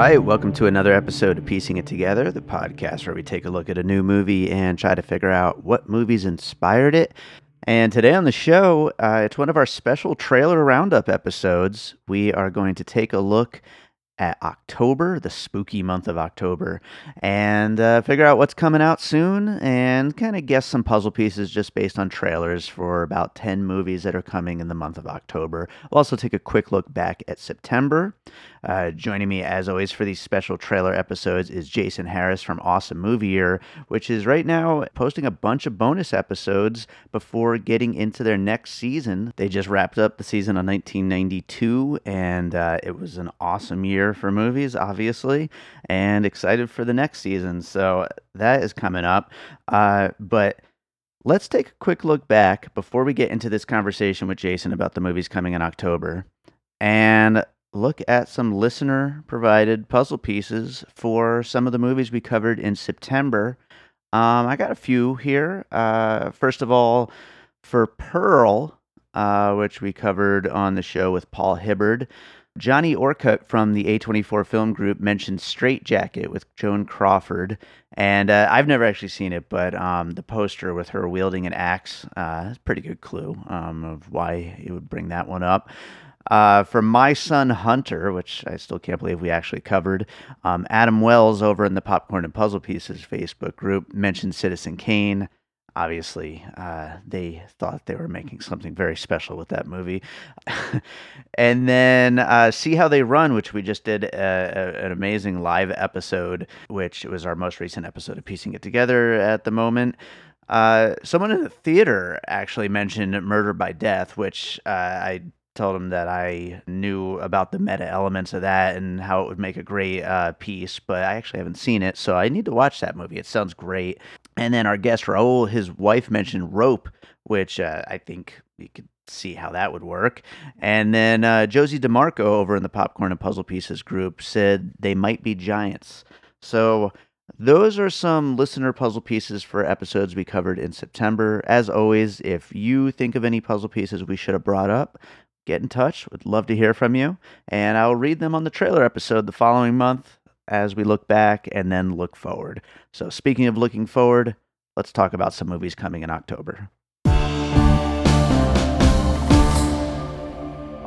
Right, welcome to another episode of Piecing It Together, the podcast where we take a look at a new movie and try to figure out what movies inspired it. And today on the show, uh, it's one of our special trailer roundup episodes. We are going to take a look at October, the spooky month of October, and uh, figure out what's coming out soon and kind of guess some puzzle pieces just based on trailers for about 10 movies that are coming in the month of October. We'll also take a quick look back at September. Uh, joining me, as always, for these special trailer episodes is Jason Harris from Awesome Movie Year, which is right now posting a bunch of bonus episodes before getting into their next season. They just wrapped up the season of 1992, and uh, it was an awesome year for movies, obviously, and excited for the next season. So that is coming up. Uh, but let's take a quick look back before we get into this conversation with Jason about the movies coming in October. And look at some listener provided puzzle pieces for some of the movies we covered in September. Um, I got a few here. Uh, first of all, for Pearl, uh, which we covered on the show with Paul Hibbard, Johnny Orcutt from the A24 Film Group mentioned Strait-Jacket with Joan Crawford. And uh, I've never actually seen it, but um, the poster with her wielding an axe uh, is a pretty good clue um, of why he would bring that one up. Uh, for My Son Hunter, which I still can't believe we actually covered, um, Adam Wells over in the Popcorn and Puzzle Pieces Facebook group mentioned Citizen Kane. Obviously, uh, they thought they were making something very special with that movie. and then uh, See How They Run, which we just did a, a, an amazing live episode, which was our most recent episode of Piecing It Together at the moment. Uh, someone in the theater actually mentioned Murder by Death, which uh, I told him that I knew about the meta elements of that and how it would make a great uh, piece, but I actually haven't seen it, so I need to watch that movie. It sounds great. And then our guest Raul, his wife mentioned Rope, which uh, I think we could see how that would work. And then uh, Josie DeMarco over in the Popcorn and Puzzle Pieces group said they might be giants. So those are some listener puzzle pieces for episodes we covered in September. As always, if you think of any puzzle pieces we should have brought up, get in touch. Would love to hear from you. And I'll read them on the trailer episode the following month as we look back and then look forward. So, speaking of looking forward, let's talk about some movies coming in October.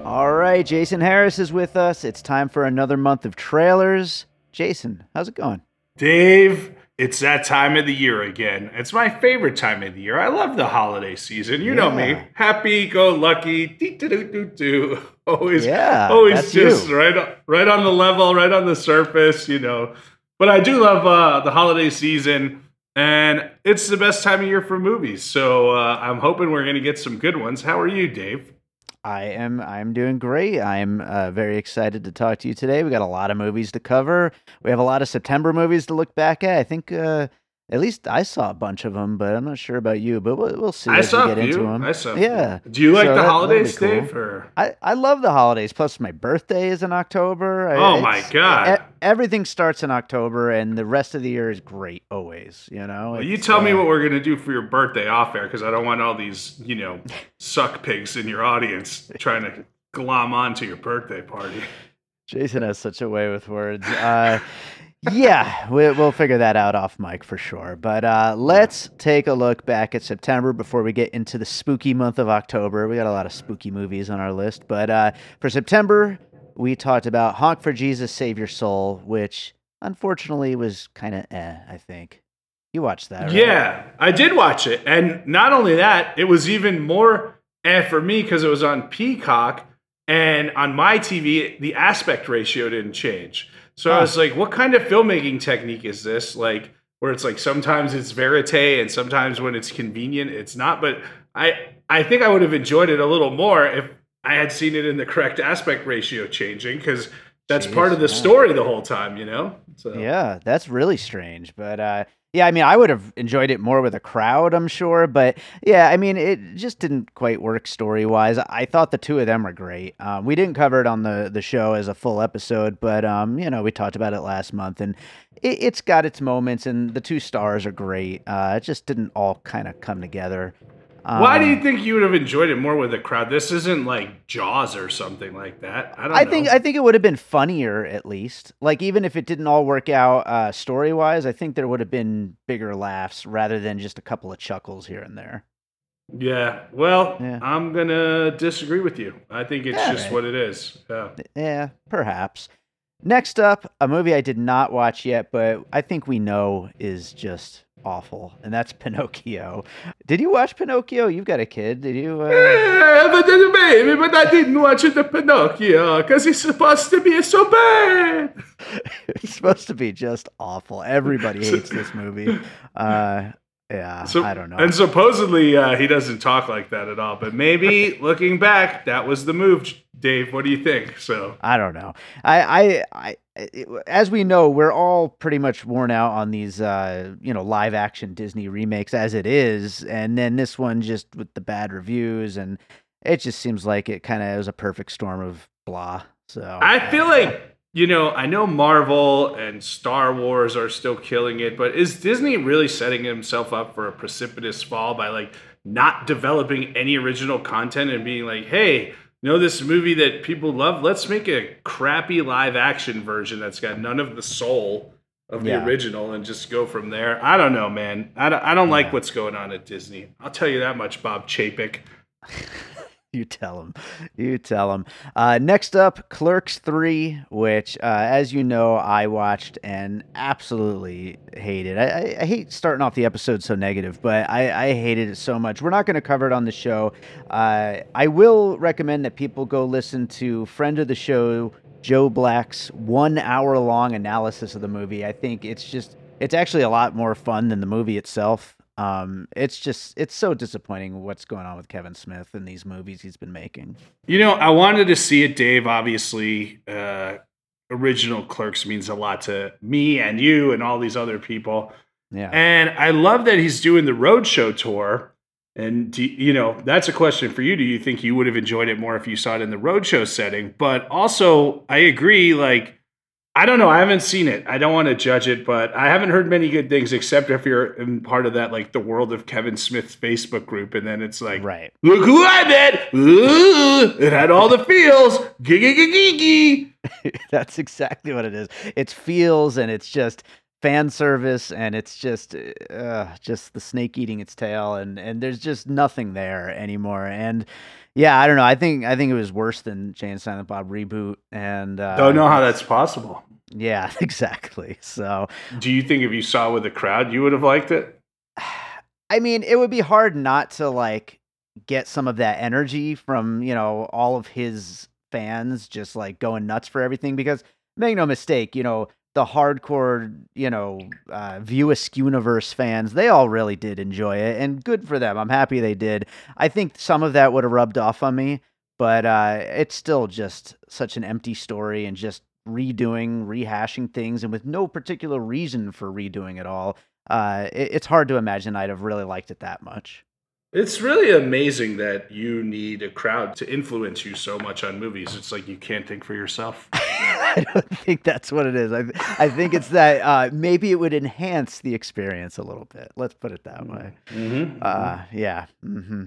All right, Jason Harris is with us. It's time for another month of trailers. Jason, how's it going? Dave, it's that time of the year again. It's my favorite time of the year. I love the holiday season. You know me, happy go lucky. Always, Yeah, always just you. right, on- right on the level, right on the surface. You know, but I do love uh, the holiday season, and it's the best time of year for movies. So uh, I'm hoping we're going to get some good ones. How are you, Dave? I am I'm doing great. I'm uh, very excited to talk to you today. We got a lot of movies to cover. We have a lot of September movies to look back at. I think uh, at least I saw a bunch of them, but I'm not sure about you. But we'll, we'll see I saw we a get into them. I saw. Yeah. Do you like So the that- holidays, cool. Dave? Or I, I love the holidays. Plus, my birthday is in October. I- Oh my God. e- everything starts in October, and the rest of the year is great. Always, you know. Well, you tell me uh, what we're gonna do for your birthday off air because I don't want all these, you know, suck pigs in your audience trying to glom onto your birthday party. Jason has such a way with words. Uh, yeah, we, we'll figure that out off mic for sure. But uh, let's take a look back at September before we get into the spooky month of October. We got a lot of spooky movies on our list. But uh, for September, we talked about Honk for Jesus, Save Your Soul, which unfortunately was kind of eh, I think. You watched that, right? Yeah, I did watch it. And not only that, it was even more eh for me because it was on Peacock and on my TV, the aspect ratio didn't change. So I was like, what kind of filmmaking technique is this? Like, where it's like sometimes it's verite and sometimes when it's convenient, it's not. But I, I think I would have enjoyed it a little more if I had seen it in the correct aspect ratio changing because that's Jeez, part of the yeah. story the whole time, you know? So. Yeah, that's really strange. But uh, yeah, I mean, I would have enjoyed it more with a crowd, I'm sure. But yeah, I mean, it just didn't quite work story wise. I thought the two of them were great. Um, we didn't cover it on the, the show as a full episode, but um, you know, we talked about it last month, and it, it's got its moments, and the two stars are great. Uh, it just didn't all kind of come together. Why do Um, you think you would have enjoyed it more with a crowd? This isn't like Jaws or something like that. I don't I know. think I think it would have been funnier at least. Like even if it didn't all work out uh, story wise, I think there would have been bigger laughs rather than just a couple of chuckles here and there. yeah. Well, Yeah. I'm gonna disagree with you. I think it's Yeah, just right. what it is. Yeah. Yeah, perhaps. Next up, a movie I did not watch yet, but I think we know is just awful, and that's Pinocchio. Did you watch Pinocchio? You've got a kid. Did you? Uh... Yeah, but then baby, but I didn't watch it the Pinocchio because it's supposed to be so bad. it's supposed to be just awful. Everybody hates this movie. Uh, yeah, So- I don't know. And supposedly uh, he doesn't talk like that at all. But maybe looking back, that was the move, Dave. What do you think? So I don't know. I, I, I, it- as we know, we're all pretty much worn out on these, uh, you know, live action Disney remakes as it is, and then this one just with the bad reviews, and it just seems like it kind of was a perfect storm of blah. So I feel like you know, I know Marvel and Star Wars are still killing it, but is Disney really setting himself up for a precipitous fall by like not developing any original content and being like, "Hey, you know this movie that people love? Let's make a crappy live action version that's got none of the soul of the Yeah. original and just go from there." I don't know, man. I don't, I don't like what's going on at Disney. I'll tell you that much, Bob Chapek. You tell them. You tell them. Uh, next up, Clerks 3, which, uh, as you know, I watched and absolutely hated. I, I, I hate starting off the episode so negative, but I, I hated it so much. We're not going to cover it on the show. Uh, I will recommend that people go listen to friend of the show, Joe Black's one hour long analysis of the movie. I think it's just, it's actually a lot more fun than the movie itself. Um, it's just it's so disappointing what's going on with Kevin Smith and these movies he's been making. You know, I wanted to see it, Dave. Obviously, uh, original Clerks means a lot to me and you and all these other people. Yeah. And I love that he's doing the roadshow tour. And do, you know, that's a question for you. Do you think you would have enjoyed it more if you saw it in the roadshow setting? But also, I agree. Like, I don't know. I haven't seen it. I don't want to judge it, but I haven't heard many good things, except if you're in part of that, like the world of Kevin Smith's Facebook group, and then it's like, right. Look who I met! Ooh, it had all the feels. Giggy That's exactly what it is. It's feels and it's just fan service and it's just uh, just the snake eating its tail and and there's just nothing there anymore. And yeah, I don't know. I think I think it was worse than Jay and Silent Bob reboot. And uh, Don't know how that's possible. Yeah, exactly. So Do you think if you saw it with a crowd, you would have liked it? I mean, it would be hard not to like get some of that energy from, you know, all of his fans just like going nuts for everything because make no mistake, you know, the hardcore, you know, uh, View Askewniverse fans, they all really did enjoy it and good for them. I'm happy they did. I think some of that would have rubbed off on me, but uh, it's still just such an empty story and just redoing, rehashing things and with no particular reason for redoing it all uh, it, it's hard to imagine I'd have really liked it that much. It's really amazing that you need a crowd to influence you so much on movies. It's like you can't think for yourself. I don't think that's what it is. I, I think it's that uh, maybe it would enhance the experience a little bit. Let's put it that way. Mm-hmm. Uh, yeah. hmm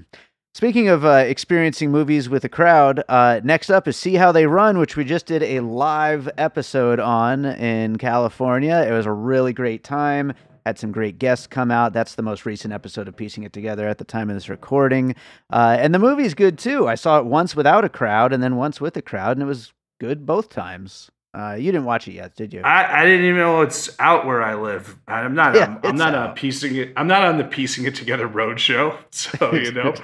Speaking of uh, experiencing movies with a crowd, uh, next up is See How They Run, which we just did a live episode on in California. It was a really great time. Had some great guests come out. That's the most recent episode of Piecing It Together at the time of this recording. Uh, and the movie's good too. I saw it once without a crowd and then once with a crowd, and it was good both times. Uh, you didn't watch it yet, did you? I, I didn't even know it's out where I live. I'm not. Yeah, I'm, I'm not out. piecing it. I'm not on the piecing it together road show. So you know,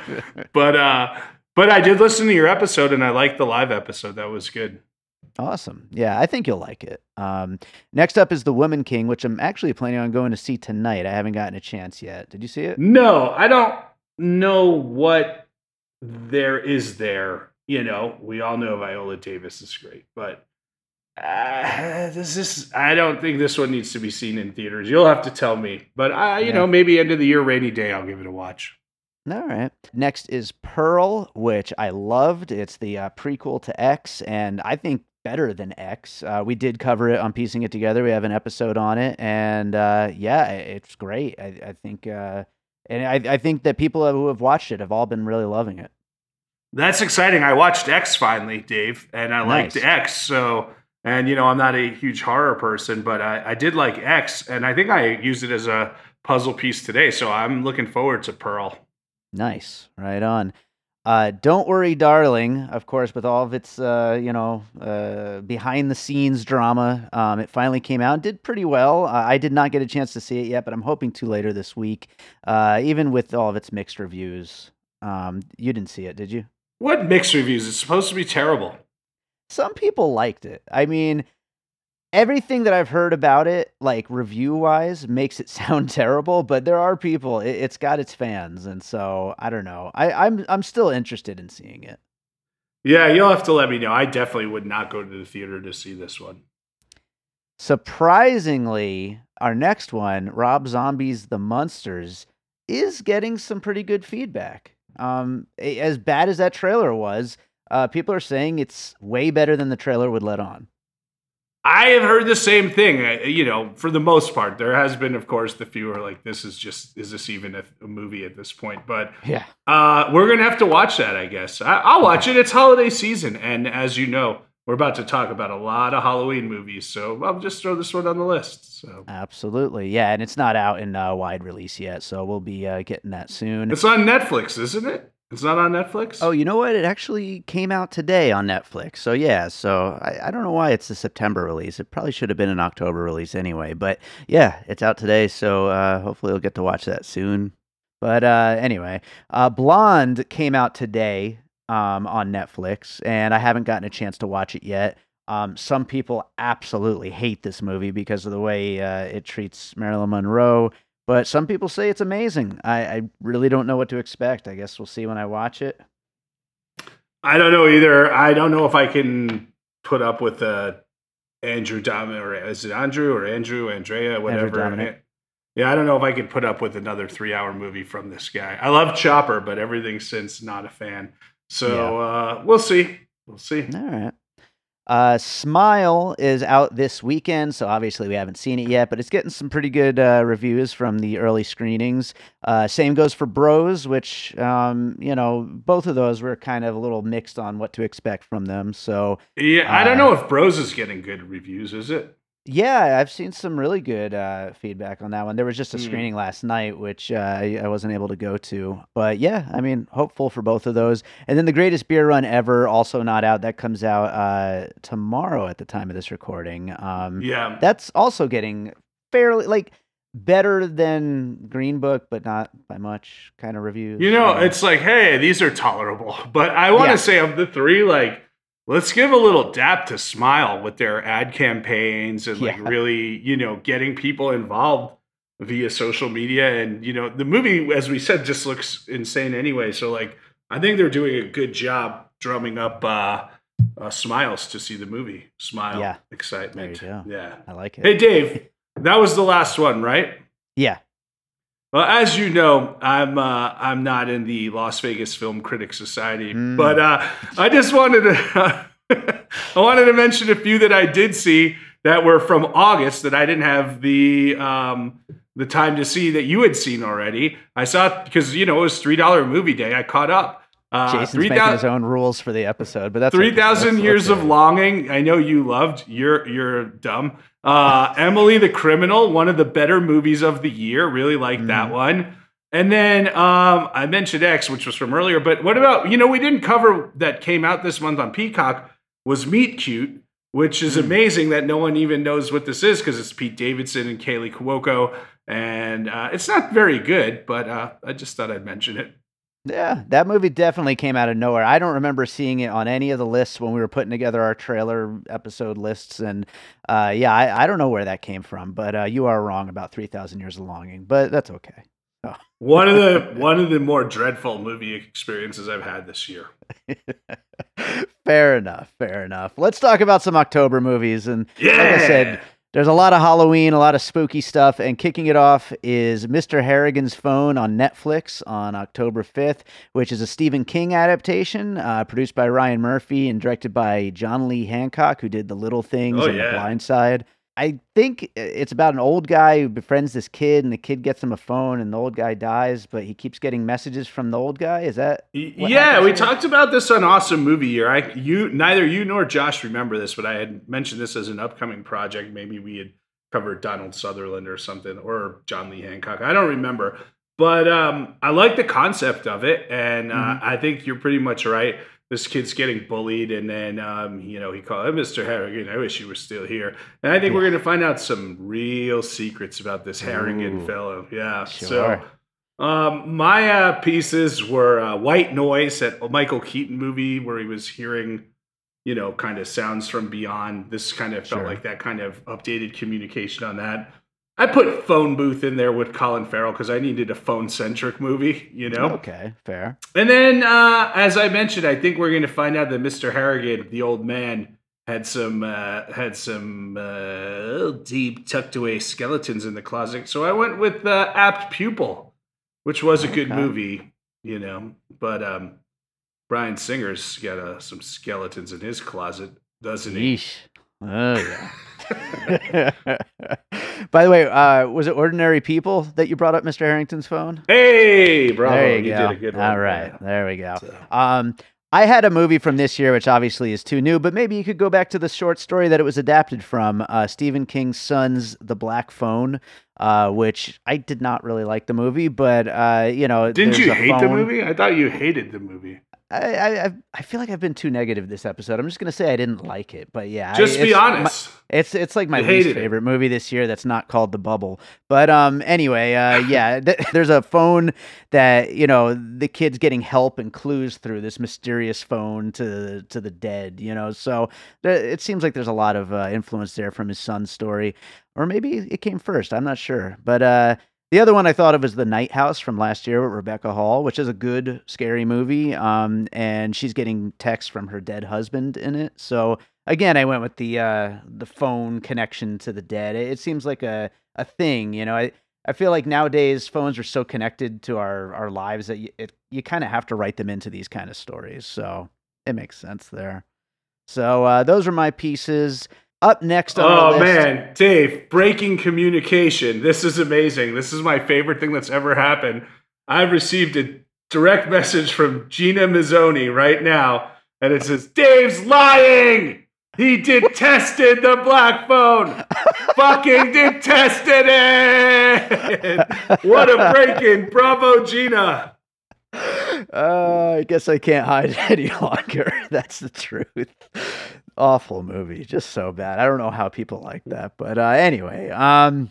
but uh, but I did listen to your episode and I liked the live episode. That was good. Awesome. Yeah, I think you'll like it. Um, next up is The Woman King, which I'm actually planning on going to see tonight. I haven't gotten a chance yet. Did you see it? No, I don't know what there is there. You know, we all know Viola Davis is great, but uh, this is. I don't think this one needs to be seen in theaters. You'll have to tell me. But I, you Yeah. know, maybe end of the year, rainy day, I'll give it a watch. All right. Next is Pearl, which I loved. It's the uh, prequel to X, and I think better than X. Uh, we did cover it on Piecing It Together. We have an episode on it, and uh, yeah, it's great. I, I think, uh, and I, I think that people who have watched it have all been really loving it. That's exciting. I watched X finally, Dave, and I liked X. So, and you know, I'm not a huge horror person, but I, I did like X, and I think I used it as a puzzle piece today. So I'm looking forward to Pearl. Nice, right on. Uh, Don't worry, darling. Of course, with all of its uh, you know uh, behind the scenes drama, um, it finally came out and did pretty well. Uh, I did not get a chance to see it yet, but I'm hoping to later this week. Uh, even with all of its mixed reviews, um, you didn't see it, did you? What mixed reviews? It's supposed to be terrible. Some people liked it. I mean, everything that I've heard about it, like review wise, makes it sound terrible. But there are people. It, it's got its fans, and so I don't know. I, I'm I'm still interested in seeing it. Yeah, you'll have to let me know. I definitely would not go to the theater to see this one. Surprisingly, our next one, Rob Zombie's The Monsters, is getting some pretty good feedback. Um, as bad as that trailer was, uh, people are saying it's way better than the trailer would let on. I have heard the same thing. uh, You know, for the most part, there has been, of course, the few are like, "This is just is this even a, a movie at this point?" But Yeah. uh, we're gonna have to watch that, I guess. I, I'll watch it. It's holiday season, and as you know, we're about to talk about a lot of Halloween movies, so I'll just throw this one on the list. So Absolutely. Yeah, and it's not out in uh, wide release yet, so we'll be uh, getting that soon. it's on Netflix, isn't it? It's not on Netflix. Oh, you know what? It actually came out today on Netflix. So yeah, so I, I don't know why it's a September release. It probably should have been an October release anyway. But yeah, it's out today, so uh, hopefully you'll get to watch that soon. But uh, anyway, uh, Blonde came out today um, on Netflix, and I haven't gotten a chance to watch it yet. Um, some people absolutely hate this movie because of the way uh, it treats Marilyn Monroe. But some people say it's amazing. I, I really don't know what to expect. I guess we'll see when I watch it. I don't know either. I don't know if I can put up with uh, Andrew Dominik or is it Andrew or Andrew Andrea whatever. Dominik. Yeah, I don't know if I could put up with another three-hour movie from this guy. I love Chopper, but everything since not a fan. So uh, we'll see. We'll see. All right. Uh, Smile is out this weekend, so obviously we haven't seen it yet, but it's getting some pretty good uh, reviews from the early screenings. Uh, same goes for Bros, which um, you know both of those were kind of a little mixed on what to expect from them. So Yeah, I don't Uh, know if Bros is getting good reviews. Is it? Yeah, I've seen some really good uh, feedback on that one. There was just a Hmm. screening last night, which uh, I, I wasn't able to go to, but yeah, I mean, hopeful for both of those. And then the greatest beer run ever, also not out. That comes out uh, tomorrow at the time of this recording. Um, Yeah. that's also getting fairly like better than Green Book, but not by much kind of reviews. You know, Um, it's like, hey, these are tolerable. But I want to Yeah. say of the three, like, let's give a little dap to Smile with their ad campaigns and like really, you know, getting people involved via social media. And, you know, the movie, as we said, just looks insane anyway. So, like, I think they're doing a good job drumming up uh, uh smiles to see the movie. Smile, Yeah. excitement. There you go. Yeah. I like it. Hey, Dave, that was the last one, right? yeah, Well, as you know, I'm uh, I'm not in the Las Vegas Film Critics Society, Mm. but uh, I just wanted to I wanted to mention a few that I did see that were from August that I didn't have the um, the time to see that you had seen already. I saw because you know it was three dollar movie day. I caught up. Uh, Jason's three making his own rules for the episode, but that's three okay. years of longing. I know you loved. You're you're dumb. Uh, Emily the Criminal, one of the better movies of the year. Really like that Mhm. one. And then um, I mentioned X, which was from earlier. But what about you know we didn't cover that came out this month on Peacock. was Meet Cute, which is Hmm. amazing that no one even knows what this is because it's Pete Davidson and Kaley Cuoco. And uh, it's not very good, but uh, I just thought I'd mention it. Yeah, that movie definitely came out of nowhere. I don't remember seeing it on any of the lists when we were putting together our trailer episode lists, and uh, yeah, I, I don't know where that came from. But uh, you are wrong about Three Thousand Years of Longing, but that's okay. One of the one of the more dreadful movie experiences I've had this year. fair enough, fair enough. Let's talk about some October movies, and Yeah, like I said, there's a lot of Halloween, a lot of spooky stuff, and kicking it off is Mr. Harrigan's Phone on Netflix on October 5th, which is a Stephen King adaptation uh, produced by Ryan Murphy and directed by John Lee Hancock, who did The Little Things Oh, and yeah. The Blind Side. I think it's about an old guy who befriends this kid, and the kid gets him a phone, and the old guy dies, but he keeps getting messages from the old guy. Is that yeah, we talked about this on Awesome Movie Year. I you neither you nor Josh remember this, but I had mentioned this as an upcoming project. Maybe we had covered Donald Sutherland or something, or John Lee Hancock. I don't remember, but um, I like the concept of it, and uh, Mhm. I think you're pretty much right. This kid's getting bullied, and then um, you know he called Mr. Harrigan. I wish you were still here. And I think we're going to find out some real secrets about this Harrigan Ooh. fellow. Yeah, so. Sure. Um, my uh, pieces were uh, White Noise, that Michael Keaton movie where he was hearing, you know, kind of sounds from beyond. This kind of felt Sure. like that kind of updated communication on that. I put Phone Booth in there with Colin Farrell because I needed a phone centric movie, you know? okay? Fair. And then, uh, as I mentioned, I think we're going to find out that Mr. Harrigan, the old man, had some uh, had some uh, deep tucked away skeletons in the closet. So I went with uh, Apt Pupil, which was a good Okay. movie, you know. But um, Bryan Singer's got uh, some skeletons in his closet, doesn't he? Yeesh. Oh yeah. By the way, uh, was it Ordinary People that you brought up, Mr. Harrington's phone? Hey, bravo! there you, you go. did a good one. All right, Yeah. there we go. So- Um, I had a movie from this year, which obviously is too new, but maybe you could go back to the short story that it was adapted from, uh, Stephen King's son's The Black Phone, uh, which I did not really like the movie, but uh, you know, Didn't you hate the movie? I thought you hated the movie. I, I I- I feel like I've been too negative this episode. I'm just gonna say I didn't like it, but yeah, I- Just be it's my- honest. it's it's like my least hated it. favorite movie this year. That's not called The Bubble. But um, anyway, uh, yeah, th- there's a phone that you know the kid's getting help and clues through this mysterious phone to to the dead. You know, so th- it seems like there's a lot of uh, influence there from his son's story, or maybe it came first. I'm not sure, but uh. The other one I thought of is The Night House from last year with Rebecca Hall, which is a good scary movie. Um, and she's getting texts from her dead husband in it. So again, I went with the uh, the phone connection to the dead. It, seems like a, a thing, you know. I I feel like nowadays phones are so connected to our our lives that you, you kind of have to write them into these kind of stories. So it makes sense there. So uh, those are my pieces. Up next on Oh man, Dave, breaking communication. This is amazing. This is my favorite thing that's ever happened. I've received a direct message from Gina Mazzoni right now, and it says, Dave's lying! He detested the black phone! Fucking detested it! what a break in! Bravo, Gina! Uh, I guess I can't hide any longer. That's the truth. Awful movie, just so bad. I don't know how people like that, but uh, anyway. Um,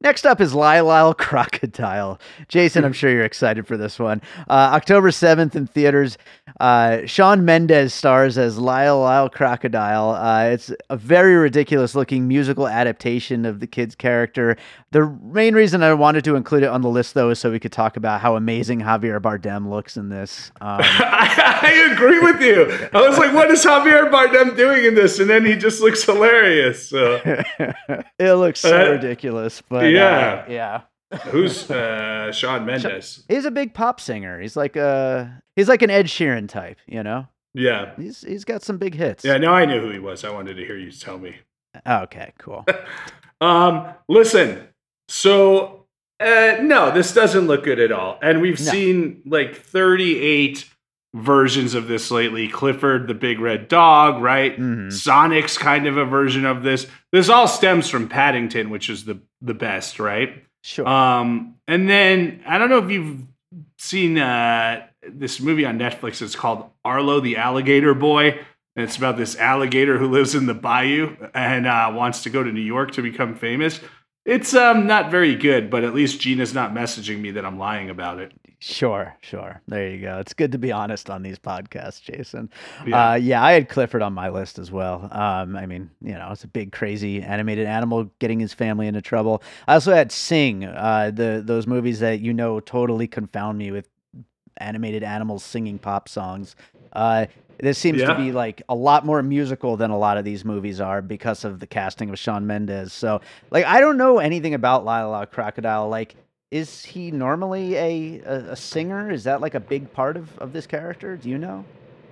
next up is Lyle Crocodile. Jason, I'm sure you're excited for this one. Uh, October 7th in theaters. Uh, Shawn Mendes stars as Lyle Lyle Crocodile. Uh, it's a very ridiculous looking musical adaptation of the kid's character. The main reason I wanted to include it on the list, though, is so we could talk about how amazing Javier Bardem looks in this. Um, I, I agree with you. I was like, what is Javier Bardem doing in this? And then he just looks hilarious. So. it looks so Uh, ridiculous, but uh, yeah. yeah. Who's uh, Shawn Mendes? He's a big pop singer. He's like a he's like an Ed Sheeran type, you know. Yeah. He's he's got some big hits. Yeah, no, I knew who he was. I wanted to hear you tell me. Okay, cool. Um, listen, so uh, no, this doesn't look good at all. And we've No. seen like 38 versions of this lately. Clifford the Big Red Dog, right? Mhm. Sonic's kind of a version of this. This all stems from Paddington, which is the the best, right? Sure. Um, and then I don't know if you've seen uh, this movie on Netflix. It's called Arlo the Alligator Boy. and it's about this alligator who lives in the bayou and uh, wants to go to New York to become famous. It's um, not very good, but at least Gina's not messaging me that I'm lying about it. Sure, sure. There you go. It's good to be honest on these podcasts, Jason. Yeah, uh, yeah I had Clifford on my list as well. Um, I mean, you know, it's a big, crazy animated animal getting his family into trouble. I also had Sing, uh, the those movies that you know totally confound me with animated animals singing pop songs. Uh, this seems yeah. to be like a lot more musical than a lot of these movies are because of the casting of Shawn Mendes. So, like, I don't know anything about Lila Crocodile. Like, is he normally a, a, a singer? Is that like a big part of, of this character? Do you know?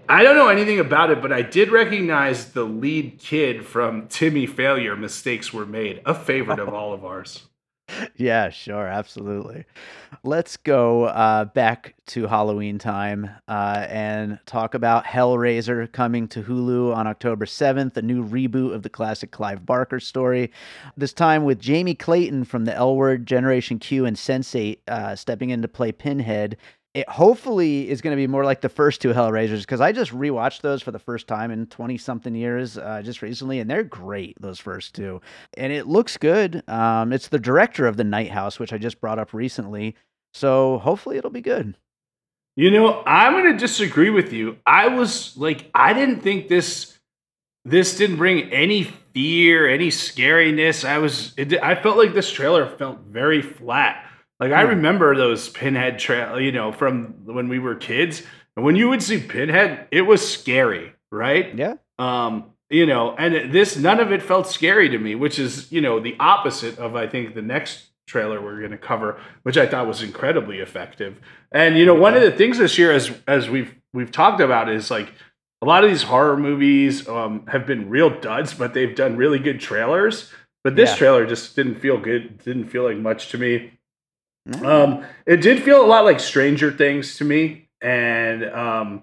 I don't know anything about it, but I did recognize the lead kid from Timmy Failure. Mistakes were made, a favorite of oh. all of ours yeah, sure, absolutely. Let's go uh, back to Halloween time uh, and talk about Hellraiser coming to Hulu on October 7th, a new reboot of the classic Clive Barker story. This time with Jamie Clayton from the L Word, Generation Q, and Sense8 uh, stepping in to play Pinhead it hopefully is going to be more like the first two Hellraisers because I just rewatched those for the first time in 20 something years uh, just recently, and they're great, those first two. And it looks good. Um, it's the director of The Night House, which I just brought up recently. So hopefully it'll be good. You know, I'm going to disagree with you. I was like, I didn't think this. This didn't bring any fear, any scariness. I was, it, I felt like this trailer felt very flat. Like I hmm. remember those Pinhead trail, you know, from when we were kids. And when you would see Pinhead, it was scary, right? Yeah. Um, you know, and this none of it felt scary to me, which is, you know, the opposite of I think the next trailer we're going to cover, which I thought was incredibly effective. And you know, one of the things this year as as we've we've talked about is like a lot of these horror movies um, have been real duds, but they've done really good trailers. But this yeah. trailer just didn't feel good. Didn't feel like much to me. Mm-hmm. Um, it did feel a lot like Stranger Things to me, and um,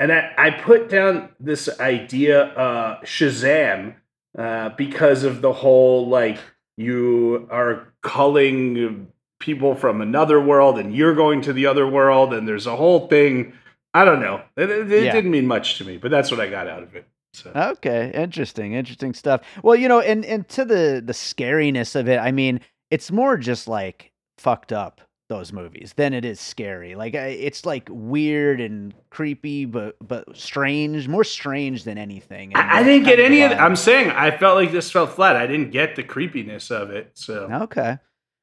and I, I put down this idea uh, Shazam uh, because of the whole like you are calling people from another world and you're going to the other world and there's a whole thing. I don't know. It, it yeah. didn't mean much to me, but that's what I got out of it. So. Okay, interesting, interesting stuff. Well, you know, and and to the the scariness of it, I mean, it's more just like fucked up those movies than it is scary. Like it's like weird and creepy, but but strange, more strange than anything. I, I, didn't get any of. I'm saying I felt like this felt flat. I didn't get the creepiness of it. So okay,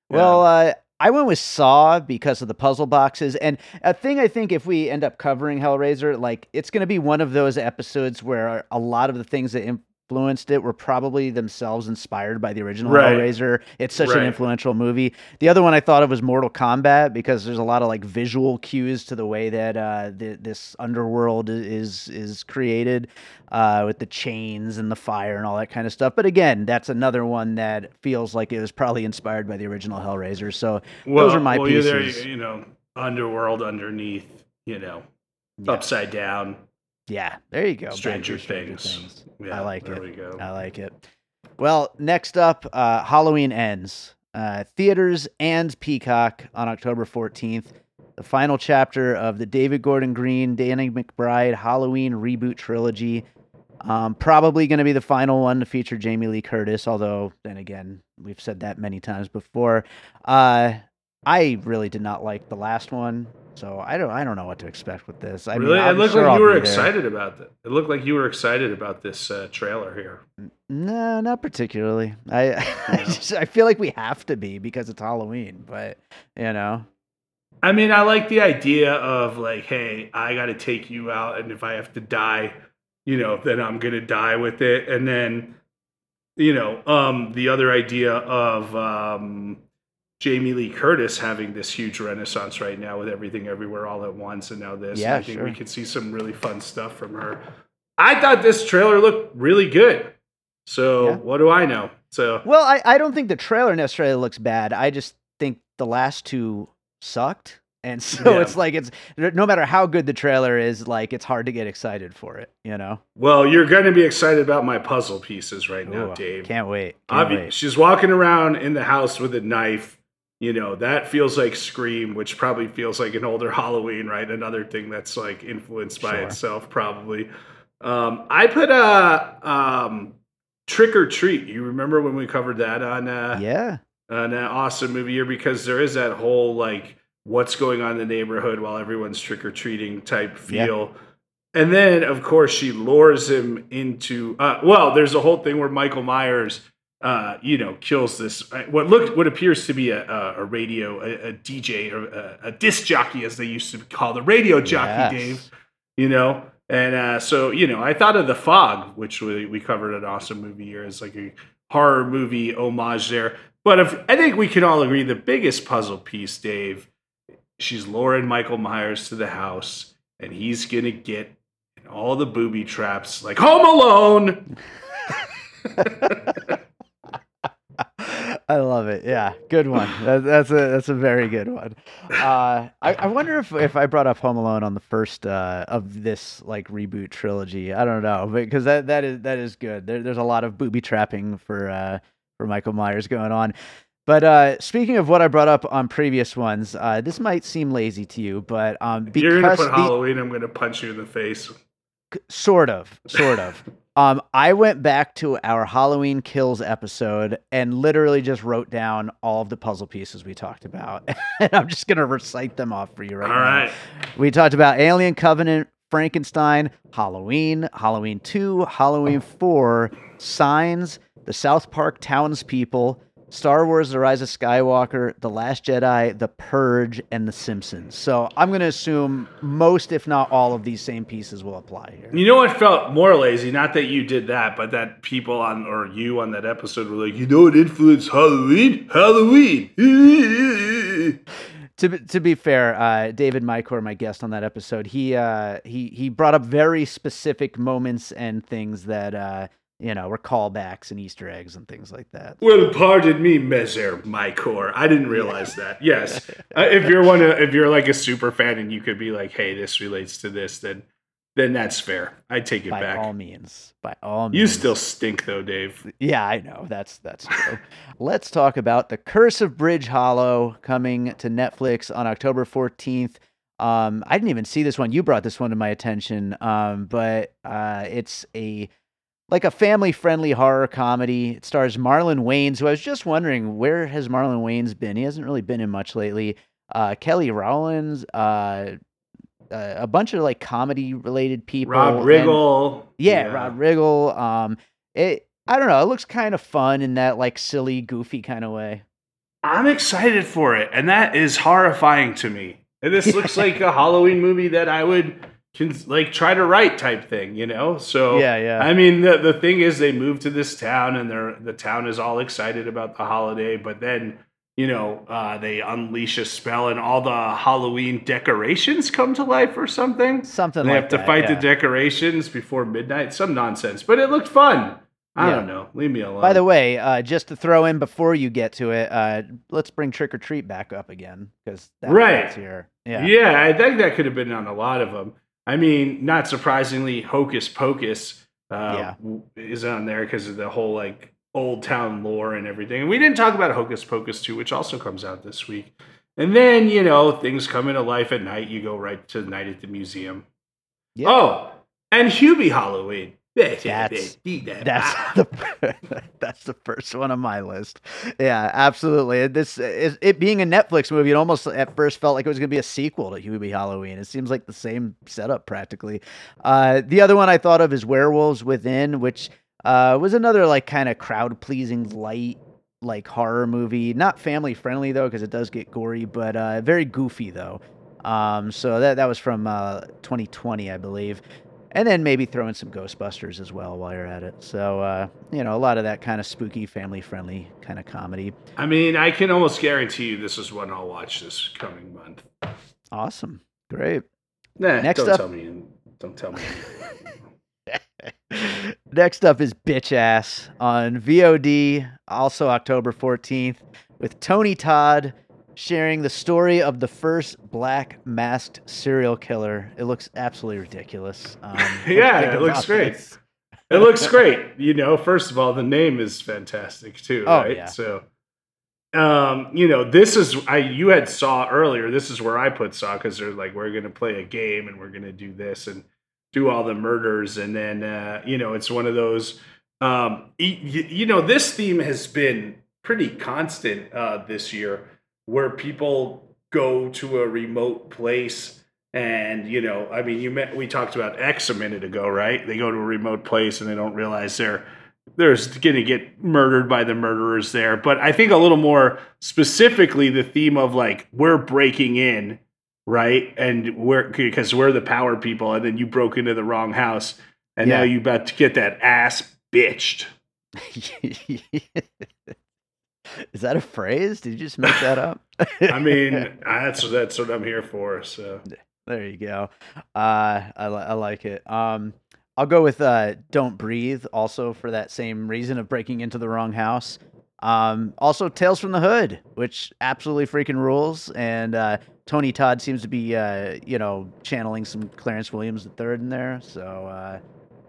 well, uh, I went with Saw because of the puzzle boxes, and a thing I think if we end up covering Hellraiser, like it's going to be one of those episodes where a lot of the things that influenced it were probably themselves inspired by the original right. Hellraiser. It's such right. an influential movie. The other one I thought of was Mortal Kombat because there's a lot of like visual cues to the way that uh, the, this underworld is is created uh, with the chains and the fire and all that kind of stuff. But again, that's another one that feels like it was probably inspired by the original Hellraiser. So well, those are my well, pieces. There, you know, underworld underneath, you know, yeah. upside down yeah, there you go. Stranger, Stranger Things. Things. Yeah, I like it. I like it. Well, next up, uh, Halloween ends. Uh, theaters and Peacock on October 14th. The final chapter of the David Gordon Green, Danny McBride Halloween reboot trilogy. Um, probably going to be the final one to feature Jamie Lee Curtis, although, then again, we've said that many times before. Uh, I really did not like the last one. So I don't I don't know what to expect with this. I really, mean, it looked sure like you were excited about it. It looked like you were excited about this uh, trailer here. No, not particularly. I I, just, I feel like we have to be because it's Halloween, but you know. I mean, I like the idea of like, hey, I got to take you out, and if I have to die, you know, then I'm gonna die with it, and then, you know, um, the other idea of um Jamie Lee Curtis having this huge renaissance right now with everything everywhere all at once and now this. Yeah, I think sure. we could see some really fun stuff from her. I thought this trailer looked really good. So yeah. what do I know? So Well, I, I don't think the trailer necessarily looks bad. I just think the last two sucked. And so yeah. it's like it's no matter how good the trailer is, like it's hard to get excited for it, you know. Well, you're going to be excited about my puzzle pieces right now, Dave. Can't wait. Can't wait. She's walking around in the house with a knife you know that feels like scream which probably feels like an older halloween right another thing that's like influenced by sure. itself probably Um, I put a um, Trick or Treat. You remember when we covered that on uh, yeah, an awesome movie year because there is that whole like what's going on in the neighborhood while everyone's trick or treating type feel. Yeah. And then, of course, she lures him into. Uh, well, there's a whole thing where Michael Myers uh, you know, kills this uh, what looked what appears to be a, a, a radio, a, a, DJ or a, a disc jockey, as they used to call the radio jockey, yes. Dave. You know, and uh, so you know, I thought of the Fog, which we, we covered an Awesome Movie Year as like a horror movie homage there. But if, I think we can all agree the biggest puzzle piece, Dave, she's luring Michael Myers to the house, and he's gonna get all the booby traps like Home Alone. I love it. Yeah, good one. That, that's a that's a very good one. Uh, I, I wonder if if I brought up Home Alone on the first uh, of this like reboot trilogy. I don't know, because that that is that is good. There, there's a lot of booby trapping for uh, for Michael Myers going on. But uh, speaking of what I brought up on previous ones, uh, this might seem lazy to you, but um, because you're gonna put the, Halloween, I'm gonna punch you in the face. Sort of, sort of. Um, I went back to our Halloween Kills episode and literally just wrote down all of the puzzle pieces we talked about. and I'm just going to recite them off for you right all now. All right. We talked about Alien Covenant, Frankenstein, Halloween, Halloween 2, Halloween 4, Signs, the South Park Townspeople, Star Wars: The Rise of Skywalker, The Last Jedi, The Purge, and The Simpsons. So I'm going to assume most, if not all, of these same pieces will apply here. You know what felt more lazy? Not that you did that, but that people on or you on that episode were like, you know what influenced Halloween? Halloween. to to be fair, uh, David Mycor, my guest on that episode, he uh, he he brought up very specific moments and things that. Uh, you know, or callbacks and Easter eggs and things like that. Well, pardon me, Mezer, my core. I didn't realize that. Yes, uh, if you're one, of, if you're like a super fan and you could be like, "Hey, this relates to this," then then that's fair. I take it by back. By all means, by all means. You still stink, though, Dave. Yeah, I know. That's that's true. Let's talk about the Curse of Bridge Hollow coming to Netflix on October fourteenth. Um, I didn't even see this one. You brought this one to my attention. Um, but uh, it's a like a family friendly horror comedy. It stars Marlon Wayans, who I was just wondering where has Marlon Wayans been? He hasn't really been in much lately. Uh, Kelly Rowlands, uh, uh, a bunch of like comedy related people. Rob Riggle. And, yeah, yeah, Rob Riggle. Um, it I don't know. It looks kind of fun in that like silly, goofy kind of way. I'm excited for it, and that is horrifying to me. And this looks like a Halloween movie that I would can like try to write type thing, you know? So yeah, yeah. I mean, the the thing is, they move to this town, and they're the town is all excited about the holiday, but then you know uh, they unleash a spell, and all the Halloween decorations come to life or something. Something they like have to that, fight yeah. the decorations before midnight. Some nonsense, but it looked fun. I yeah. don't know. Leave me alone. By the way, uh, just to throw in before you get to it, uh, let's bring Trick or Treat back up again because right here. Yeah, yeah. I think that could have been on a lot of them. I mean, not surprisingly, Hocus Pocus uh, yeah. is on there because of the whole like old town lore and everything. And we didn't talk about Hocus Pocus 2, which also comes out this week. And then, you know, things come into life at night. You go right to Night at the Museum. Oh, and Hubie Halloween. That's that's the that's the first one on my list. Yeah, absolutely. This is it being a Netflix movie. It almost at first felt like it was going to be a sequel to Hubie Halloween. It seems like the same setup practically. Uh, the other one I thought of is Werewolves Within, which uh, was another like kind of crowd pleasing light like horror movie. Not family friendly though because it does get gory, but uh, very goofy though. Um, so that that was from 2020, uh, I believe and then maybe throw in some Ghostbusters as well while you're at it. So uh, you know, a lot of that kind of spooky, family-friendly kind of comedy. I mean, I can almost guarantee you this is one I'll watch this coming month. Awesome, great. Nah, Next don't up, tell me. Don't tell me. Next up is Bitch Ass on VOD, also October 14th, with Tony Todd sharing the story of the first black masked serial killer. It looks absolutely ridiculous. Um, yeah, it looks great. This? It looks great. You know, first of all, the name is fantastic too, oh, right? Yeah. So, um, you know, this is I you had saw earlier. This is where I put saw because they're like we're gonna play a game and we're gonna do this and do all the murders, and then uh, you know it's one of those. Um, you, you know, this theme has been pretty constant uh, this year, where people go to a remote place and you know i mean you met we talked about x a minute ago right? They go to a remote place and they don't realize they're they're going to get murdered by the murderers there. But i think a little more specifically the theme of like we're breaking in right? And we're because we're the power people and then you broke into the wrong house and yeah. now you about to get that ass bitched Is that a phrase? Did you just make that up? I mean, that's that's what I'm here for. So there you go. Uh, I I like it. Um, I'll go with uh, "Don't Breathe" also for that same reason of breaking into the wrong house. Um, also, Tales from the Hood, which absolutely freaking rules, and uh, Tony Todd seems to be, uh, you know, channeling some Clarence Williams III in there. So uh,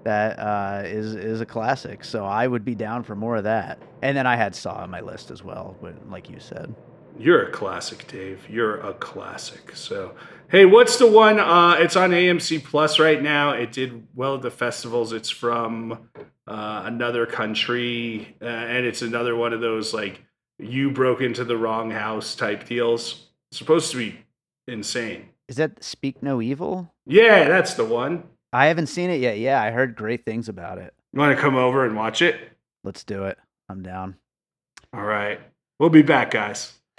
that uh, is is a classic. So I would be down for more of that. And then I had Saw on my list as well, but like you said. You're a classic, Dave. You're a classic. So, hey, what's the one? Uh, it's on AMC Plus right now. It did well at the festivals. It's from uh, another country, uh, and it's another one of those like you broke into the wrong house type deals. It's supposed to be insane. Is that Speak No Evil? Yeah, that's the one. I haven't seen it yet. Yeah, I heard great things about it. You want to come over and watch it? Let's do it. I'm down. All right. We'll be back, guys.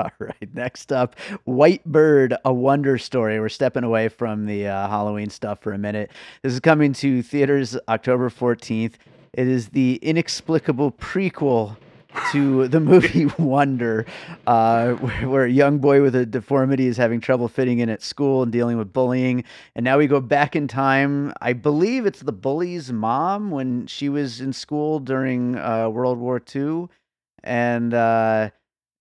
All right. Next up, White Bird, a Wonder Story. We're stepping away from the uh, Halloween stuff for a minute. This is coming to theaters October 14th. It is the inexplicable prequel to the movie Wonder, uh, where, where, a young boy with a deformity is having trouble fitting in at school and dealing with bullying. And now we go back in time. I believe it's the bully's mom when she was in school during uh, World War II, and uh,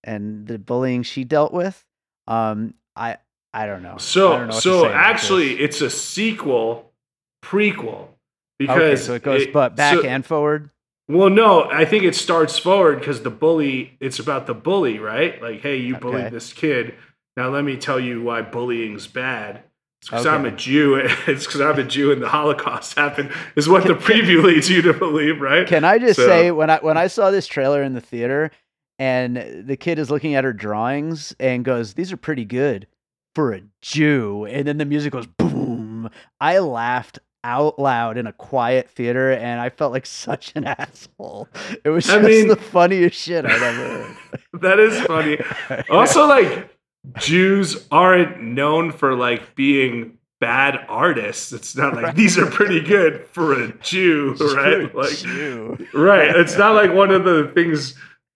and the bullying she dealt with. Um, I I don't know. So don't know so actually, it's a sequel, prequel because okay, so it goes it, but back so, and forward. Well, no, I think it starts forward because the bully. It's about the bully, right? Like, hey, you bullied okay. this kid. Now let me tell you why bullying's bad. It's because okay. I'm a Jew. It's because I'm a Jew and the Holocaust happened. Is what the preview leads you to believe, right? Can I just so. say when I when I saw this trailer in the theater, and the kid is looking at her drawings and goes, "These are pretty good for a Jew," and then the music goes boom. I laughed out loud in a quiet theater, and I felt like such an asshole. It was just I mean, the funniest shit I've ever heard. that is funny. Also, like Jews aren't known for like being bad artists. It's not like right. these are pretty good for a Jew, right? like Jew. right. It's not like one of the things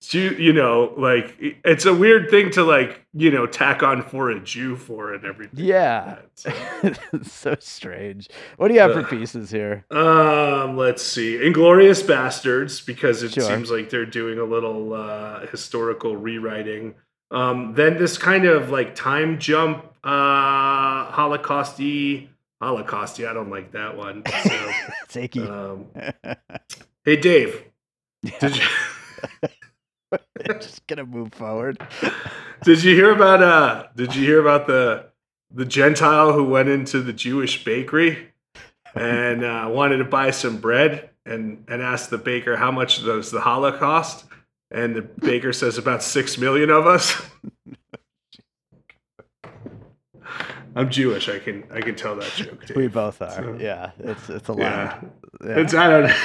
you you know like it's a weird thing to like you know tack on for a jew for and everything yeah. like so. so. strange. What do you have uh, for pieces here? Um let's see. Inglourious Basterds because it sure. seems like they're doing a little uh historical rewriting. Um then this kind of like time jump uh holocausty holocausty i don't like that one so, um, hey dave. Did you just gonna move forward. did you hear about uh did you hear about the the Gentile who went into the Jewish bakery and uh, wanted to buy some bread and and asked the baker how much does the Holocaust? Cost? And the baker says about six million of us. I'm Jewish. I can I can tell that joke. Dave. We both are. So, yeah, it's it's a lot. Yeah. yeah. It's I don't know.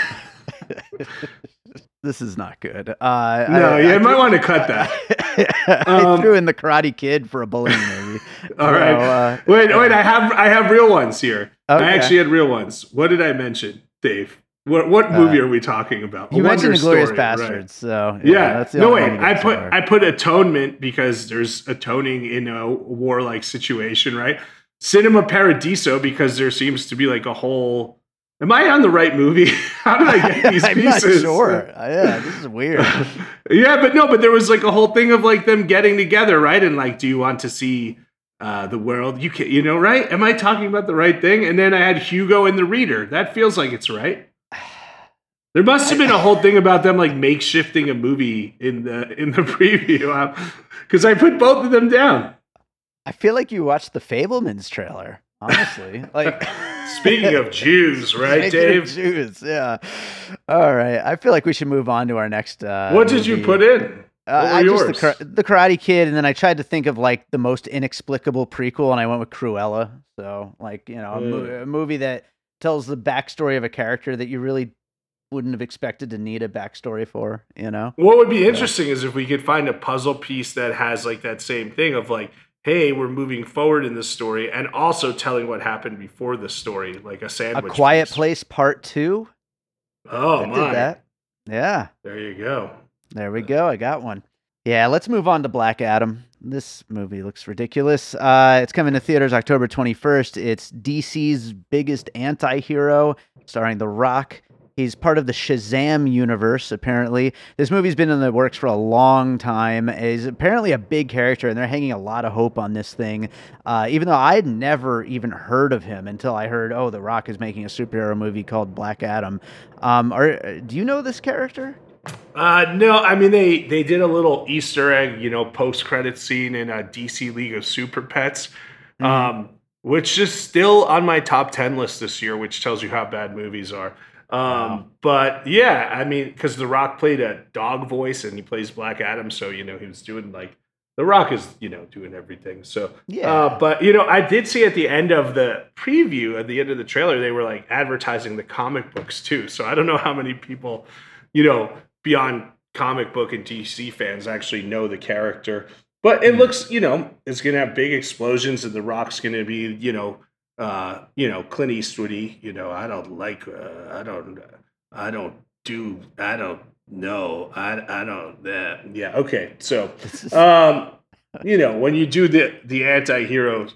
this is not good. Uh, no, I, you might want to cut that. I um, threw in the Karate Kid for a bullying movie. all so, right. Uh, wait, wait. I have I have real ones here. Okay. I actually had real ones. What did I mention, Dave? What what uh, movie uh, are we talking about? You mentioned Inglourious Basterds, right. so yeah. yeah no wait, I put I put atonement because there's atoning in a warlike situation, right? Cinema Paradiso because there seems to be like a whole Am I on the right movie? How did I get these I'm pieces? Not sure. Uh, yeah, this is weird. yeah, but no, but there was like a whole thing of like them getting together, right? And like, do you want to see uh, the world? You can, you know, right? Am I talking about the right thing? And then I had Hugo and the Reader. That feels like it's right. There must have been a whole thing about them like makeshifting a movie in the in the preview because I put both of them down. I feel like you watched the Fabelmans trailer. Honestly. Like Speaking of Jews, right, Dave? Jews, yeah. All right. I feel like we should move on to our next. Uh, what did you put in? Uh, I just the, the Karate Kid, and then I tried to think of like the most inexplicable prequel, and I went with Cruella. So, like you know, a, mo- Mm. a movie that tells the backstory of a character that you really wouldn't have expected to need a backstory for. You know? What would be interesting is if we could find a puzzle piece that has like that same thing of like, hey, we're moving forward in the story and also telling what happened before the story, like a sandwich. A. Quiet piece. Place Part Two. Oh I my! did that. Yeah. There you go. There we go. I got one. Yeah, let's move on to Black Adam. This movie looks ridiculous. Uh, it's coming to theaters October 21st. It's DC's biggest anti hero, starring The Rock. He's part of the Shazam universe, apparently. This movie's been in the works for a long time. He's apparently a big character, and they're hanging a lot of hope on this thing. Uh, even though I had never even heard of him until I heard, oh, The Rock is making a superhero movie called Black Adam. Um, are, do you know this character? Uh, no, I mean they they did a little Easter egg, you know, post credit scene in a DC League of Super Pets, Mhm. um, which is still on my top ten list this year, which tells you how bad movies are. Um, Wow. But yeah, I mean, because The Rock played a dog voice and he plays Black Adam, so you know he was doing like The Rock is you know doing everything. So Yeah. uh, but you know, I did see at the end of the preview, at the end of the trailer, they were like advertising the comic books too. So I don't know how many people, you know, beyond comic book and DC fans actually know the character. But it Hmm. looks, you know, it's gonna have big explosions, and the Rock's gonna be, you know, uh, you know, Clint Eastwoody. You know, I don't like, uh, I don't, I don't do, I don't know, I, I don't. Uh, yeah, okay, so um, you know, when you do the the anti-hero,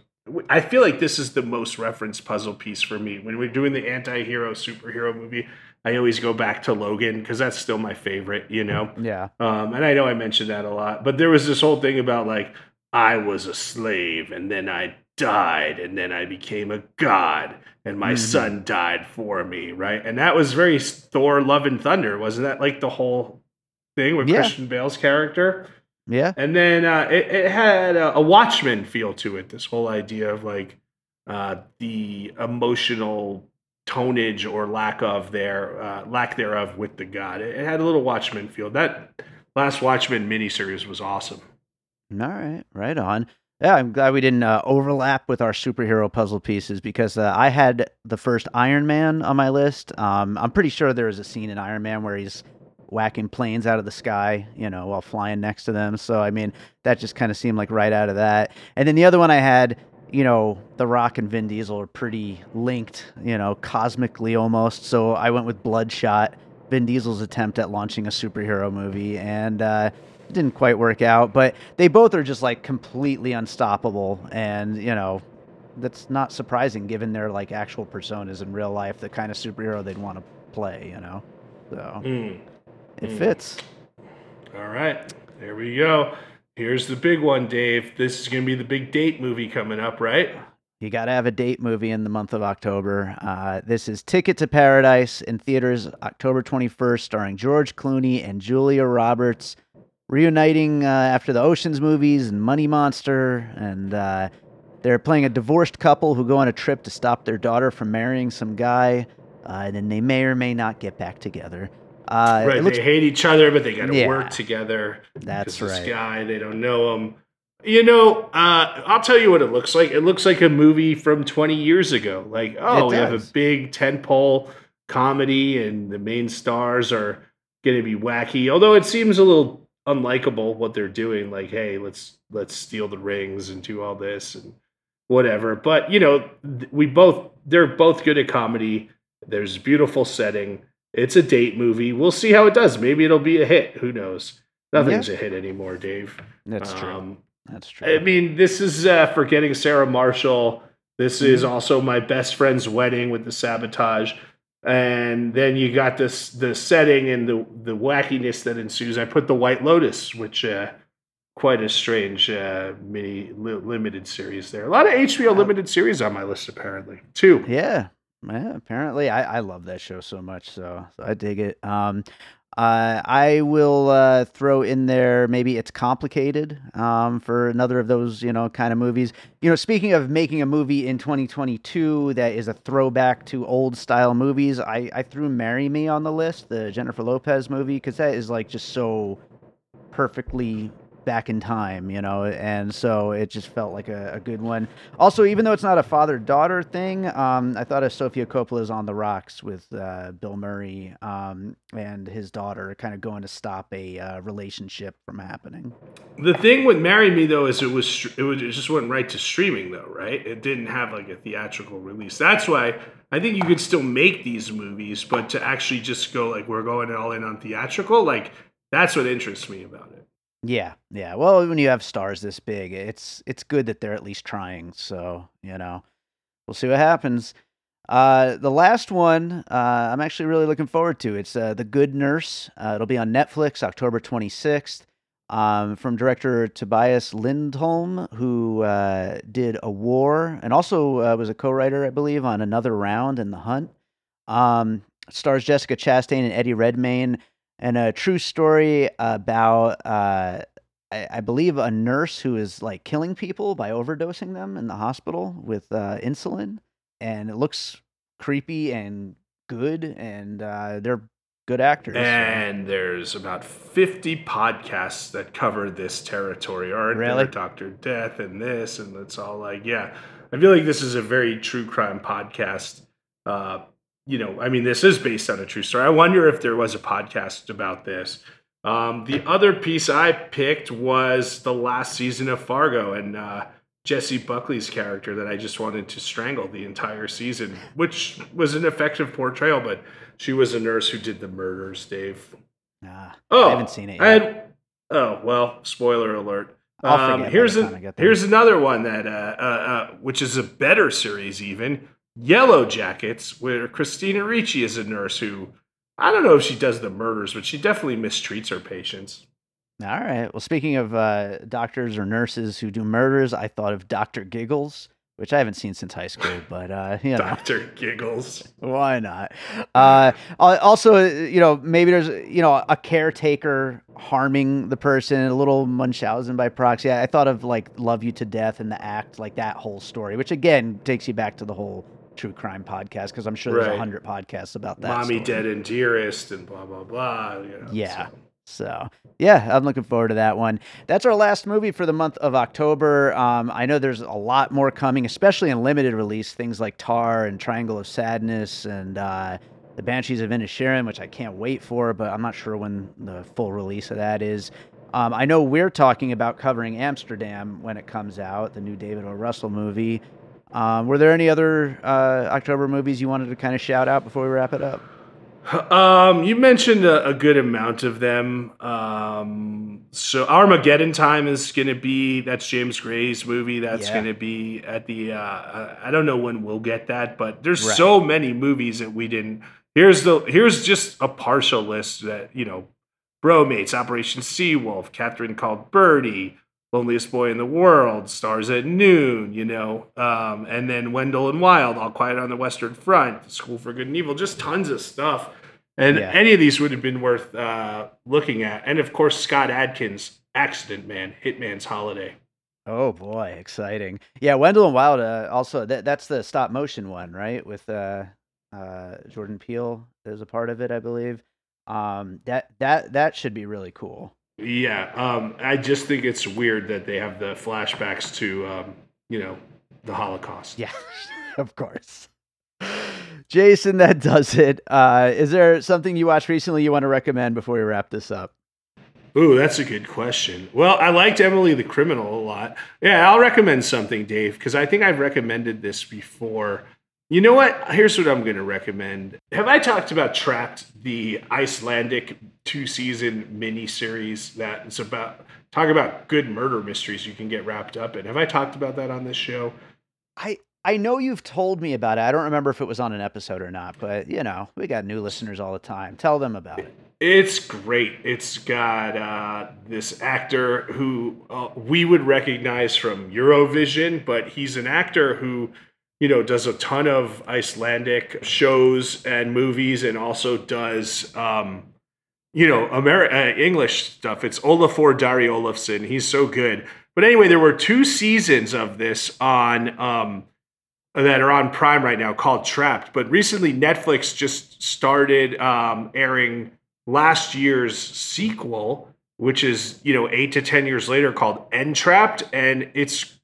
I feel like this is the most referenced puzzle piece for me. When we're doing the anti-hero superhero movie, I always go back to Logan because that's still my favorite, you know. yeah. Um, and I know I mentioned that a lot, but there was this whole thing about like I was a slave and then I died and then I became a god and my Mhm. son died for me, right? And that was very Thor: Love and Thunder, wasn't that like the whole thing with Yeah. Christian Bale's character? Yeah. And then uh, it, it had a, a Watchmen feel to it. This whole idea of like uh, the emotional tonnage or lack of their uh, lack thereof with the god. It, it had a little Watchmen feel. That last Watchmen miniseries was awesome. All right. Right on. Yeah, I'm glad we didn't uh, overlap with our superhero puzzle pieces because uh, I had the first Iron Man on my list. Um, I'm pretty sure there is a scene in Iron Man where he's whacking planes out of the sky, you know, while flying next to them. So, I mean, that just kind of seemed like right out of that. And then the other one I had, you know, The Rock and Vin Diesel are pretty linked, you know, cosmically almost. So I went with Bloodshot, Vin Diesel's attempt at launching a superhero movie. And, uh, didn't quite work out, but they both are just like completely unstoppable. And, you know, that's not surprising given their like actual personas in real life, the kind of superhero they'd want to play, you know? So Mm. it Mm. fits. All right, there we go. Here's the big one, Dave. This is going to be the big date movie coming up, right? You got to have a date movie in the month of October. Uh, this is Ticket to Paradise in theaters October 21st, starring George Clooney and Julia Roberts, reuniting uh, after the Oceans movies and Money Monster. And uh, they're playing a divorced couple who go on a trip to stop their daughter from marrying some guy. Uh, and then they may or may not get back together. Uh, right. looks, they hate each other, but they got to Yeah. work together. that's right. This guy, they don't know him. You know, uh, I'll tell you what it looks like. It looks like a movie from 20 years ago. Like, oh, we have a big tentpole comedy, and the main stars are going to be wacky. Although it seems a little unlikable what they're doing. Like, hey, let's let's steal the rings and do all this and whatever. But you know, we both they're both good at comedy. There's beautiful setting. It's a date movie. We'll see how it does. Maybe it'll be a hit. Who knows? Nothing's a hit anymore, Dave. That's true. Um, That's true I mean, this is uh, forgetting Sarah Marshall. This is Mhm. also my best friend's wedding with the sabotage, and then you got this the setting and the the wackiness that ensues. I put the White Lotus, which uh, quite a strange uh, mini li- limited series there. A lot of HBO limited series on my list apparently. Yeah. Yeah, apparently I, I love that show so much, so, so I dig it. Um, Uh, I will uh, throw in there maybe it's complicated um, for another of those you know kind of movies. You know, speaking of making a movie in 2022 that is a throwback to old style movies, I, I threw "Marry Me" on the list, the Jennifer Lopez movie, because that is like just so perfectly back in time, you know, and so it just felt like a, a good one. Also, even though it's not a father daughter thing, um, I thought of Sofia Coppola's On the Rocks with uh, Bill Murray um, and his daughter kind of going to stop a uh, relationship from happening. The thing with Marry Me though is it was it was it just went right to streaming though, right? It didn't have like a theatrical release. That's why I think you could still make these movies, but to actually just go like we're going all in on theatrical, like that's what interests me about it. Yeah, yeah. Well, when you have stars this big, it's it's good that they're at least trying. So you know, we'll see what happens. Uh, the last one uh, I'm actually really looking forward to. It's uh, The Good Nurse. Uh, it'll be on Netflix October 26th. Um, from director Tobias Lindholm, who uh, did A War and also uh, was a co-writer, I believe, on Another Round and The Hunt. Um, stars Jessica Chastain and Eddie Redmayne and a true story about uh, I, I, believe a nurse who is like killing people by overdosing them in the hospital with uh, insulin, and it looks creepy and good, and uh, they're good actors. And so. there's about 50 podcasts that cover this territory, aren't really? Doctor Death and this, and it's all like, yeah. I feel like this is a very true crime podcast. Uh, you know, I mean, this is based on a true story. I wonder if there was a podcast about this. Um, the other piece I picked was the last season of Fargo and uh, Jessie Buckley's character that I just wanted to strangle the entire season, which was an effective portrayal, but she was a nurse who did the murders, Dave. Nah, oh, I haven't seen it yet. Had, oh, well, spoiler alert. Um, here's a, here's another one that uh, uh, uh, which is a better series even Yellow Jackets, where Christina Ricci is a nurse who I don't know if she does the murders, but she definitely mistreats her patients. All right. Well, speaking of uh, doctors or nurses who do murders, I thought of Doctor Giggles, which I haven't seen since high school, but uh, you know, Doctor Giggles. Why not? Uh, also, you know, maybe there's you know a caretaker harming the person, a little Munchausen by proxy. I thought of like Love You to Death and the Act, like that whole story, which again takes you back to the whole true crime podcast because I'm sure there's a hundred podcasts about that. Mommy story. dead and dearest and blah blah blah. You know, yeah. So. So yeah, I'm looking forward to that one. That's our last movie for the month of October. Um, I know there's a lot more coming, especially in limited release. Things like Tar and Triangle of Sadness and uh, the Banshees of Inisherin, which I can't wait for, but I'm not sure when the full release of that is. Um, I know we're talking about covering Amsterdam when it comes out, the new David O. Russell movie. Um, were there any other uh, October movies you wanted to kind of shout out before we wrap it up? Um, you mentioned a, a, good amount of them. Um, so Armageddon Time is going to be that's James Gray's movie. That's yeah. going to be at the. Uh, I don't know when we'll get that, but there's right. so many movies that we didn't. Here's the here's just a partial list that you know, Bromates, Operation Seawolf, Catherine Called Birdy, Loneliest Boy in the World, Stars at Noon, you know, um, and then Wendell and Wild, All Quiet on the Western Front, School for Good and Evil, just tons of stuff. And yeah. any of these would have been worth uh, looking at. And of course, Scott Adkins, Accident Man, Hitman's Holiday. Oh boy, exciting! Yeah, Wendell and Wild. Uh, also, that, that's the stop motion one, right? With uh, uh, Jordan Peele is a part of it, I believe. Um, that that that should be really cool. Yeah, um, I just think it's weird that they have the flashbacks to, um, you know, the Holocaust. Yeah, of course. Jason, that does it. Uh, is there something you watched recently you want to recommend before we wrap this up? Ooh, that's a good question. Well, I liked Emily the Criminal a lot. Yeah, I'll recommend something, Dave, because I think I've recommended this before. You know what? Here's what I'm going to recommend. Have I talked about Trapped, the Icelandic two season mini series that is about talk about good murder mysteries you can get wrapped up in? Have I talked about that on this show? I I know you've told me about it. I don't remember if it was on an episode or not, but you know, we got new listeners all the time. Tell them about it. It's great. It's got uh, this actor who uh, we would recognize from Eurovision, but he's an actor who you know, does a ton of Icelandic shows and movies, and also does um, you know, Ameri- uh, English stuff. It's Olafur Darri Olafsson. He's so good. But anyway, there were two seasons of this on um, that are on Prime right now called Trapped. But recently, Netflix just started um, airing last year's sequel, which is you know eight to ten years later, called Entrapped, and it's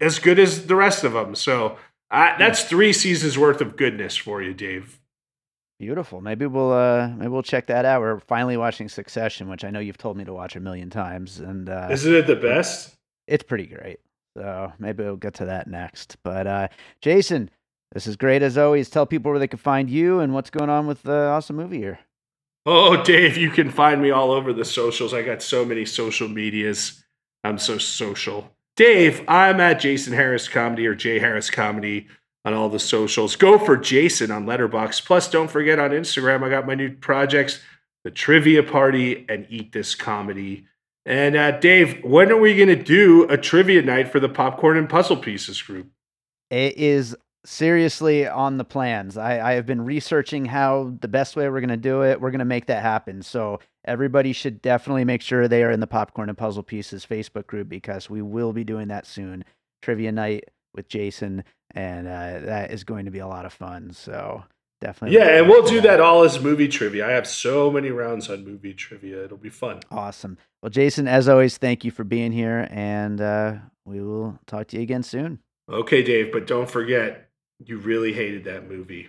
as good as the rest of them. So uh, that's three seasons worth of goodness for you, Dave. Beautiful. Maybe we'll uh maybe we'll check that out. We're finally watching Succession, which I know you've told me to watch a million times, and uh, Isn't it the best? it's pretty great. So maybe we'll get to that next. But uh, Jason, this is great as always. Tell people where they can find you and what's going on with the Awesome Movie Year. Oh, Dave, you can find me all over the socials. I got so many social medias. I'm so social. Dave, I'm at Jason Harris Comedy or J Harris Comedy on all the socials. Go for Jason on Letterboxd. Plus, don't forget on Instagram, I got my new projects, the Trivia Party and Eat This Comedy. And uh, Dave, when are we going to do a trivia night for the Popcorn and Puzzle Pieces group? It is seriously on the plans. I, I have been researching how the best way we're going to do it. We're going to make that happen. So everybody should definitely make sure they are in the Popcorn and Puzzle Pieces Facebook group because we will be doing that soon. Trivia night with Jason, and uh, that is going to be a lot of fun. So definitely. Yeah, and we'll do that all as movie trivia. I have so many rounds on movie trivia. It'll be fun. Awesome. Well, Jason, as always, thank you for being here, and uh, we will talk to you again soon. Okay, Dave, but don't forget, you really hated that movie.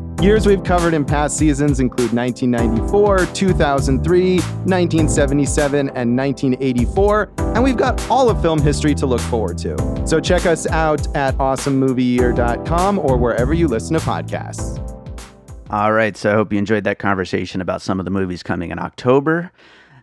Years we've covered in past seasons include 1994, 2003, 1977, and 1984, and we've got all of film history to look forward to. So check us out at awesomemovieyear.com or wherever you listen to podcasts. All right. So I hope you enjoyed that conversation about some of the movies coming in October.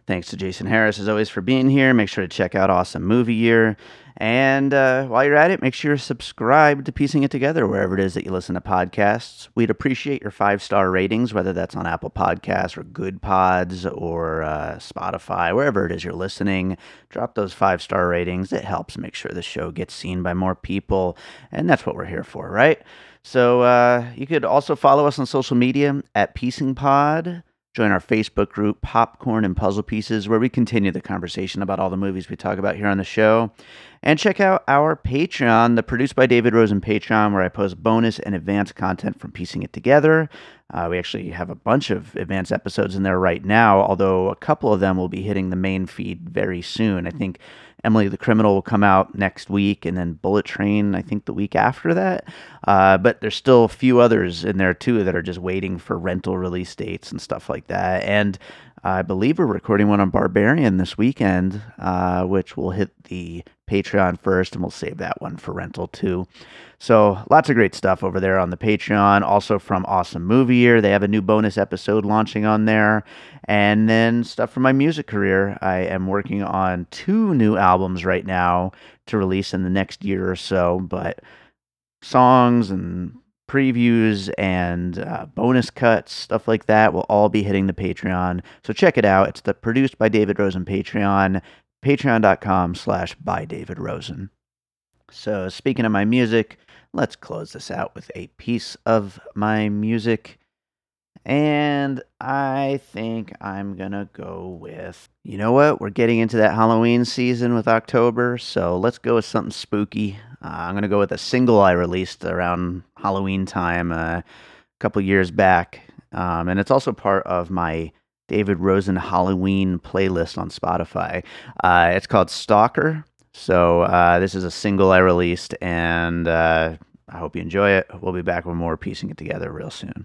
Thanks to Jason Harris, as always, for being here. Make sure to check out Awesome Movie Year. And uh, while you're at it, make sure you're subscribed to Piecing It Together wherever it is that you listen to podcasts. We'd appreciate your five star ratings, whether that's on Apple Podcasts or Goodpods or uh, Spotify, wherever it is you're listening. Drop those five star ratings. It helps make sure the show gets seen by more people. And that's what we're here for, right? So uh, you could also follow us on social media at Piecing Pod. Join our Facebook group, Popcorn and Puzzle Pieces, where we continue the conversation about all the movies we talk about here on the show. And check out our Patreon, the Produced by David Rosen Patreon, where I post bonus and advanced content from piecing it together. Uh, we actually have a bunch of advanced episodes in there right now, although a couple of them will be hitting the main feed very soon. I think Emily the Criminal will come out next week, and then Bullet Train, I think the week after that. Uh, but there's still a few others in there too that are just waiting for rental release dates and stuff like that. And I believe we're recording one on Barbarian this weekend, uh, which will hit the Patreon first, and we'll save that one for rental too. So lots of great stuff over there on the Patreon. Also from Awesome Movie Year, they have a new bonus episode launching on there, and then stuff from my music career. I am working on two new albums right now to release in the next year or so, but songs and previews and uh, bonus cuts, stuff like that, will all be hitting the Patreon. So check it out. It's the produced by David Rosen Patreon, patreon.com slash by David Rosen. So speaking of my music, let's close this out with a piece of my music. And I think I'm going to go with, you know what? We're getting into that Halloween season with October. So let's go with something spooky. Uh, I'm going to go with a single I released around Halloween time uh, a couple years back. Um, and it's also part of my David Rosen Halloween playlist on Spotify. Uh, it's called Stalker. So uh, this is a single I released, and uh, I hope you enjoy it. We'll be back with more piecing it together real soon.